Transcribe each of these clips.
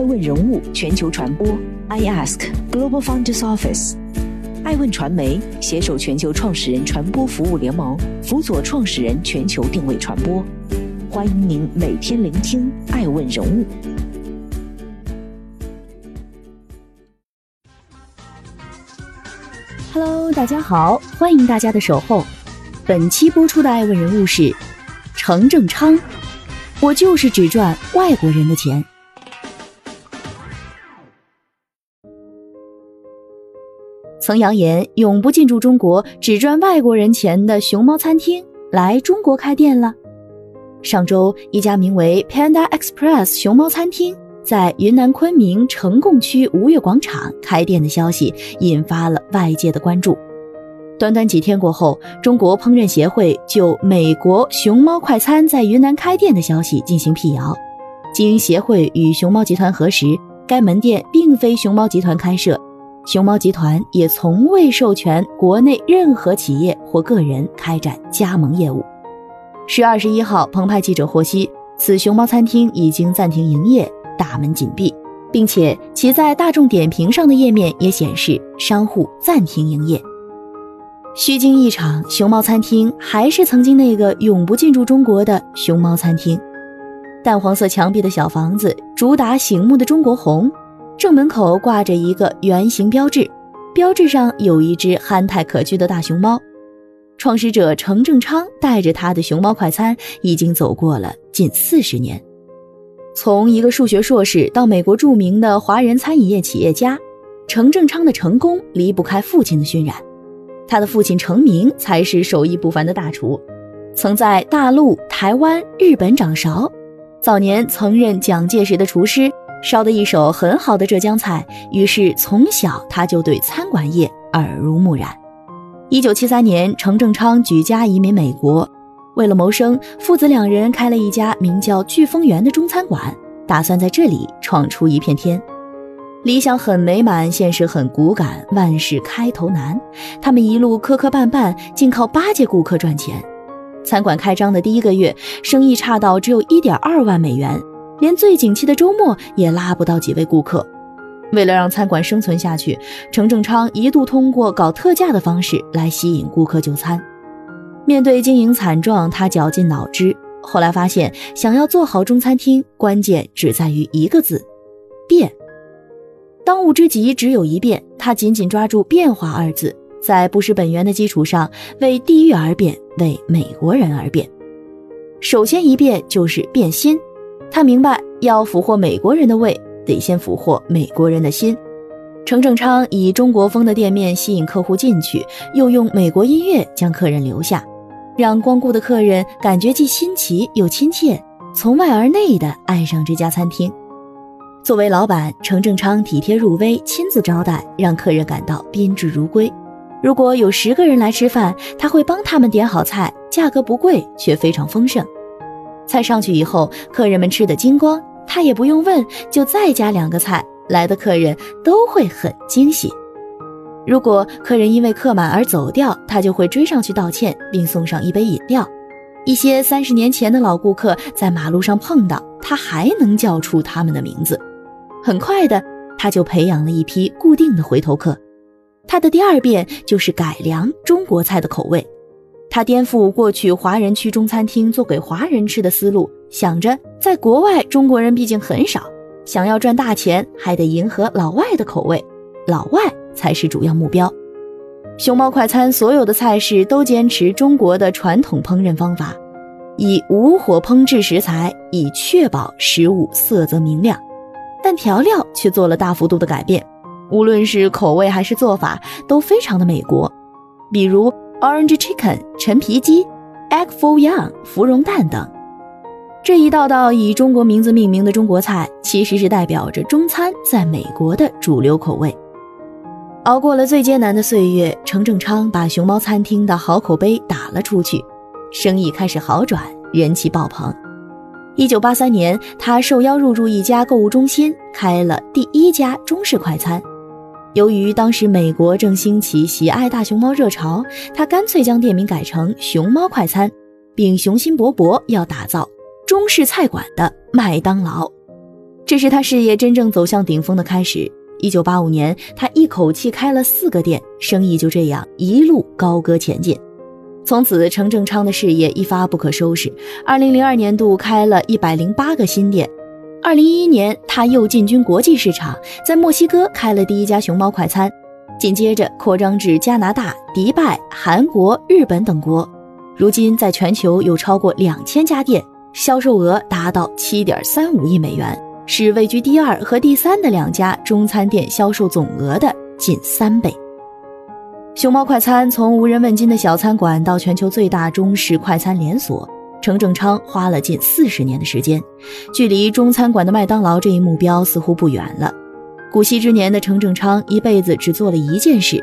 爱问人物全球传播，I Ask Global Founders Office，爱问传媒携手全球创始人传播服务联盟，辅佐创始人全球定位传播。欢迎您每天聆听爱问人物。Hello，大家好，欢迎大家的守候。本期播出的爱问人物是程正昌，我就是只赚外国人的钱。曾扬言永不进驻中国，只赚外国人钱的熊猫餐厅来中国开店了。上周，一家名为 Panda Express 熊猫餐厅在云南昆明呈贡区吴越广场开店的消息，引发了外界的关注。短短几天过后，中国烹饪协会就美国熊猫快餐在云南开店的消息进行辟谣。经协会与熊猫集团核实，该门店并非熊猫集团开设。熊猫集团也从未授权国内任何企业或个人开展加盟业务。十月二十一号，澎湃记者获悉，此熊猫餐厅已经暂停营业，大门紧闭，并且其在大众点评上的页面也显示商户暂停营业。虚惊一场，熊猫餐厅还是曾经那个永不进驻中国的熊猫餐厅。淡黄色墙壁的小房子，主打醒目的中国红。正门口挂着一个圆形标志，标志上有一只憨态可掬的大熊猫。创始者程正昌带着他的熊猫快餐，已经走过了近四十年。从一个数学硕士到美国著名的华人餐饮业企业家，程正昌的成功离不开父亲的熏染。他的父亲程明才是手艺不凡的大厨，曾在大陆、台湾、日本掌勺，早年曾任蒋介石的厨师。烧的一手很好的浙江菜，于是从小他就对餐馆业耳濡目染。一九七三年，程正昌举家移民美国，为了谋生，父子两人开了一家名叫“飓风园”的中餐馆，打算在这里闯出一片天。理想很美满，现实很骨感，万事开头难。他们一路磕磕绊绊，竟靠巴结顾客赚钱。餐馆开张的第一个月，生意差到只有一点二万美元。连最景气的周末也拉不到几位顾客。为了让餐馆生存下去，程正昌一度通过搞特价的方式来吸引顾客就餐。面对经营惨状，他绞尽脑汁。后来发现，想要做好中餐厅，关键只在于一个字：变。当务之急只有一变。他紧紧抓住“变化”二字，在不失本源的基础上，为地域而变，为美国人而变。首先一变就是变心。他明白，要俘获美国人的胃，得先俘获美国人的心。程正昌以中国风的店面吸引客户进去，又用美国音乐将客人留下，让光顾的客人感觉既新奇又亲切，从外而内的爱上这家餐厅。作为老板，程正昌体贴入微，亲自招待，让客人感到宾至如归。如果有十个人来吃饭，他会帮他们点好菜，价格不贵，却非常丰盛。菜上去以后，客人们吃得精光，他也不用问，就再加两个菜，来的客人都会很惊喜。如果客人因为客满而走掉，他就会追上去道歉，并送上一杯饮料。一些三十年前的老顾客在马路上碰到他，还能叫出他们的名字。很快的，他就培养了一批固定的回头客。他的第二遍就是改良中国菜的口味。他颠覆过去华人区中餐厅做给华人吃的思路，想着在国外中国人毕竟很少，想要赚大钱还得迎合老外的口味，老外才是主要目标。熊猫快餐所有的菜式都坚持中国的传统烹饪方法，以无火烹制食材，以确保食物色泽明亮，但调料却做了大幅度的改变，无论是口味还是做法都非常的美国，比如。Orange Chicken 陈皮鸡，Egg for Young 芙蓉蛋等，这一道道以中国名字命名的中国菜，其实是代表着中餐在美国的主流口味。熬过了最艰难的岁月，程正昌把熊猫餐厅的好口碑打了出去，生意开始好转，人气爆棚。一九八三年，他受邀入驻一家购物中心，开了第一家中式快餐。由于当时美国正兴起喜爱大熊猫热潮，他干脆将店名改成“熊猫快餐”，并雄心勃勃要打造中式菜馆的麦当劳。这是他事业真正走向顶峰的开始。一九八五年，他一口气开了四个店，生意就这样一路高歌前进。从此，程正昌的事业一发不可收拾。二零零二年度开了一百零八个新店。二零一一年，他又进军国际市场，在墨西哥开了第一家熊猫快餐，紧接着扩张至加拿大、迪拜、韩国、日本等国。如今，在全球有超过两千家店，销售额达到七点三五亿美元，是位居第二和第三的两家中餐店销售总额的近三倍。熊猫快餐从无人问津的小餐馆到全球最大中式快餐连锁。程正昌花了近四十年的时间，距离中餐馆的麦当劳这一目标似乎不远了。古稀之年的程正昌一辈子只做了一件事，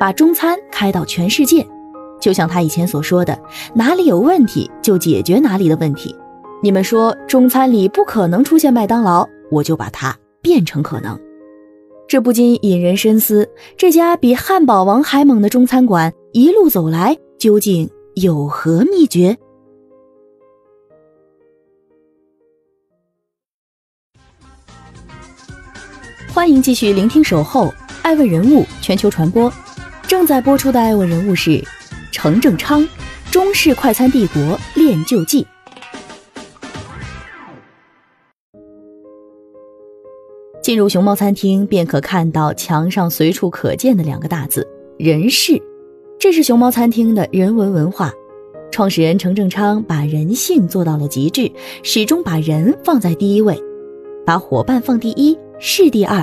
把中餐开到全世界。就像他以前所说的：“哪里有问题就解决哪里的问题。”你们说中餐里不可能出现麦当劳，我就把它变成可能。这不禁引人深思：这家比汉堡王还猛的中餐馆一路走来，究竟有何秘诀？欢迎继续聆听《守候爱问人物全球传播》，正在播出的爱问人物是程正昌，中式快餐帝国练就记。进入熊猫餐厅，便可看到墙上随处可见的两个大字“人事”，这是熊猫餐厅的人文文化。创始人程正昌把人性做到了极致，始终把人放在第一位，把伙伴放第一。是第二，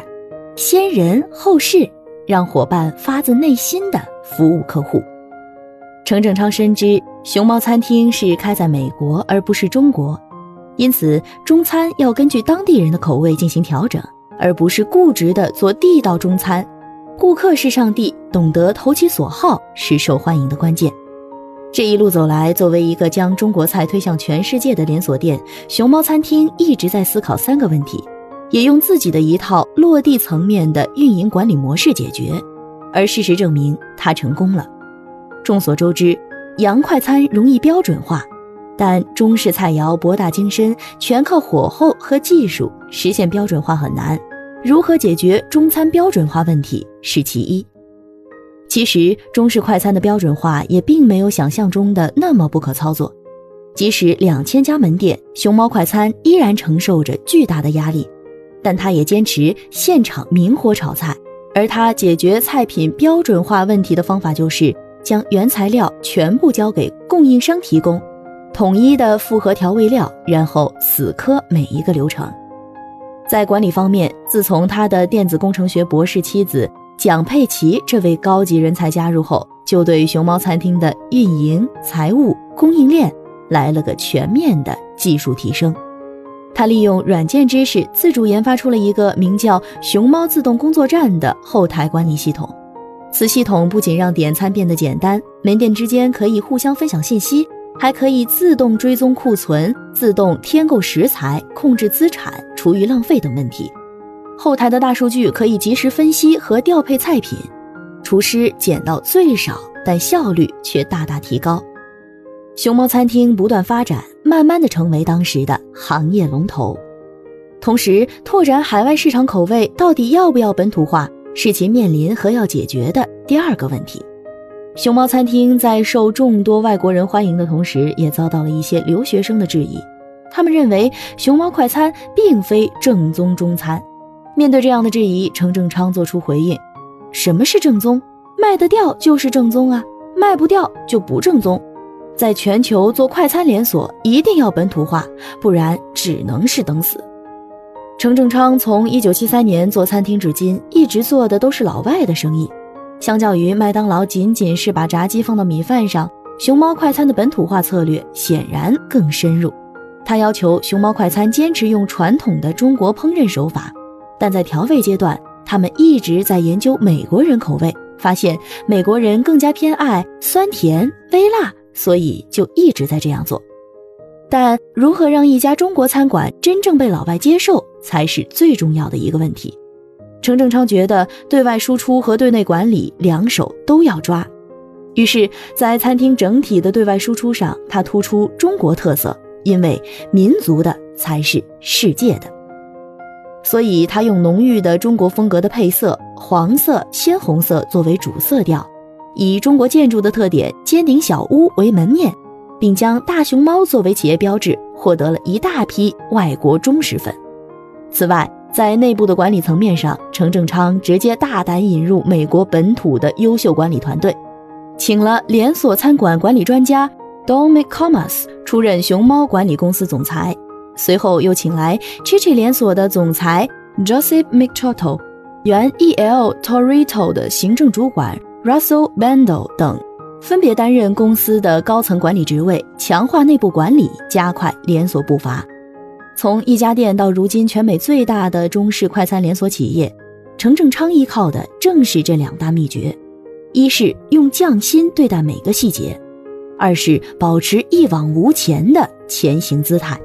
先人后事，让伙伴发自内心的服务客户。程正昌深知熊猫餐厅是开在美国而不是中国，因此中餐要根据当地人的口味进行调整，而不是固执的做地道中餐。顾客是上帝，懂得投其所好是受欢迎的关键。这一路走来，作为一个将中国菜推向全世界的连锁店，熊猫餐厅一直在思考三个问题。也用自己的一套落地层面的运营管理模式解决，而事实证明他成功了。众所周知，洋快餐容易标准化，但中式菜肴博大精深，全靠火候和技术实现标准化很难。如何解决中餐标准化问题是其一。其实，中式快餐的标准化也并没有想象中的那么不可操作。即使两千家门店，熊猫快餐依然承受着巨大的压力。但他也坚持现场明火炒菜，而他解决菜品标准化问题的方法就是将原材料全部交给供应商提供，统一的复合调味料，然后死磕每一个流程。在管理方面，自从他的电子工程学博士妻子蒋佩奇这位高级人才加入后，就对熊猫餐厅的运营、财务、供应链来了个全面的技术提升。他利用软件知识，自主研发出了一个名叫“熊猫自动工作站”的后台管理系统。此系统不仅让点餐变得简单，门店之间可以互相分享信息，还可以自动追踪库存、自动添购食材、控制资产、厨余浪费等问题。后台的大数据可以及时分析和调配菜品，厨师减到最少，但效率却大大提高。熊猫餐厅不断发展。慢慢的成为当时的行业龙头，同时拓展海外市场口味到底要不要本土化，是其面临和要解决的第二个问题。熊猫餐厅在受众多外国人欢迎的同时，也遭到了一些留学生的质疑。他们认为熊猫快餐并非正宗中餐。面对这样的质疑，程正昌做出回应：什么是正宗？卖得掉就是正宗啊，卖不掉就不正宗。在全球做快餐连锁，一定要本土化，不然只能是等死。程正昌从一九七三年做餐厅至今，一直做的都是老外的生意。相较于麦当劳仅仅是把炸鸡放到米饭上，熊猫快餐的本土化策略显然更深入。他要求熊猫快餐坚持用传统的中国烹饪手法，但在调味阶段，他们一直在研究美国人口味，发现美国人更加偏爱酸甜微辣。所以就一直在这样做，但如何让一家中国餐馆真正被老外接受，才是最重要的一个问题。程正昌觉得对外输出和对内管理两手都要抓，于是，在餐厅整体的对外输出上，他突出中国特色，因为民族的才是世界的。所以他用浓郁的中国风格的配色黄色、鲜红色作为主色调，以中国建筑的特点尖顶小屋为门面，并将大熊猫作为企业标志，获得了一大批外国忠实粉。此外，在内部的管理层面上，程正昌直接大胆引入美国本土的优秀管理团队，请了连锁餐馆管理专家 Don McComas 出任熊猫管理公司总裁。随后又请来 Chichi 连锁的总裁 Joseph McChotto，原 E.L. Torito 的行政主管 Russell Bando 等，分别担任公司的高层管理职位，强化内部管理，加快连锁步伐。从一家店到如今全美最大的中式快餐连锁企业，程正昌依靠的正是这两大秘诀：一是用匠心对待每个细节，二是保持一往无前的前行姿态。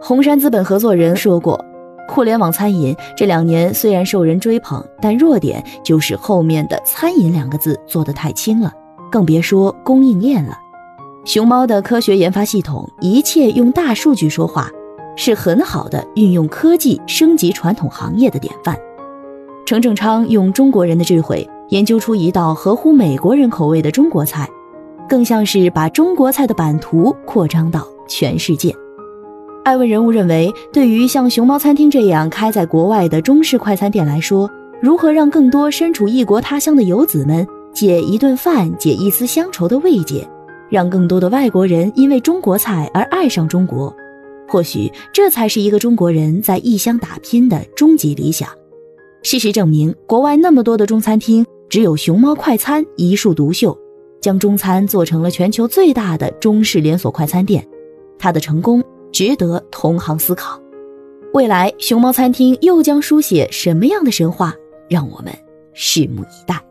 红杉资本合作人说过，互联网餐饮这两年虽然受人追捧，但弱点就是后面的“餐饮”两个字做得太轻了，更别说供应链了。熊猫的科学研发系统，一切用大数据说话，是很好的运用科技升级传统行业的典范。程正昌用中国人的智慧研究出一道合乎美国人口味的中国菜，更像是把中国菜的版图扩张到全世界。艾问人物认为，对于像熊猫餐厅这样开在国外的中式快餐店来说，如何让更多身处异国他乡的游子们解一顿饭、解一丝乡愁的慰藉，让更多的外国人因为中国菜而爱上中国，或许这才是一个中国人在异乡打拼的终极理想。事实证明，国外那么多的中餐厅，只有熊猫快餐一树独秀，将中餐做成了全球最大的中式连锁快餐店，它的成功。值得同行思考，未来熊猫餐厅又将书写什么样的神话？让我们拭目以待。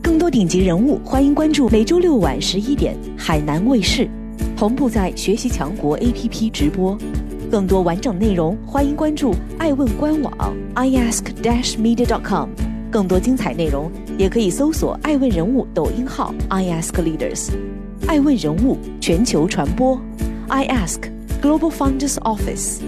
更多顶级人物，欢迎关注每周六晚十一点海南卫视，同步在学习强国 APP 直播。更多完整内容，欢迎关注爱问官网 iask-media.com。更多精彩内容，也可以搜索“爱问人物”抖音号 “i ask leaders”，爱问人物全球传播，“i ask Global Founders Office”。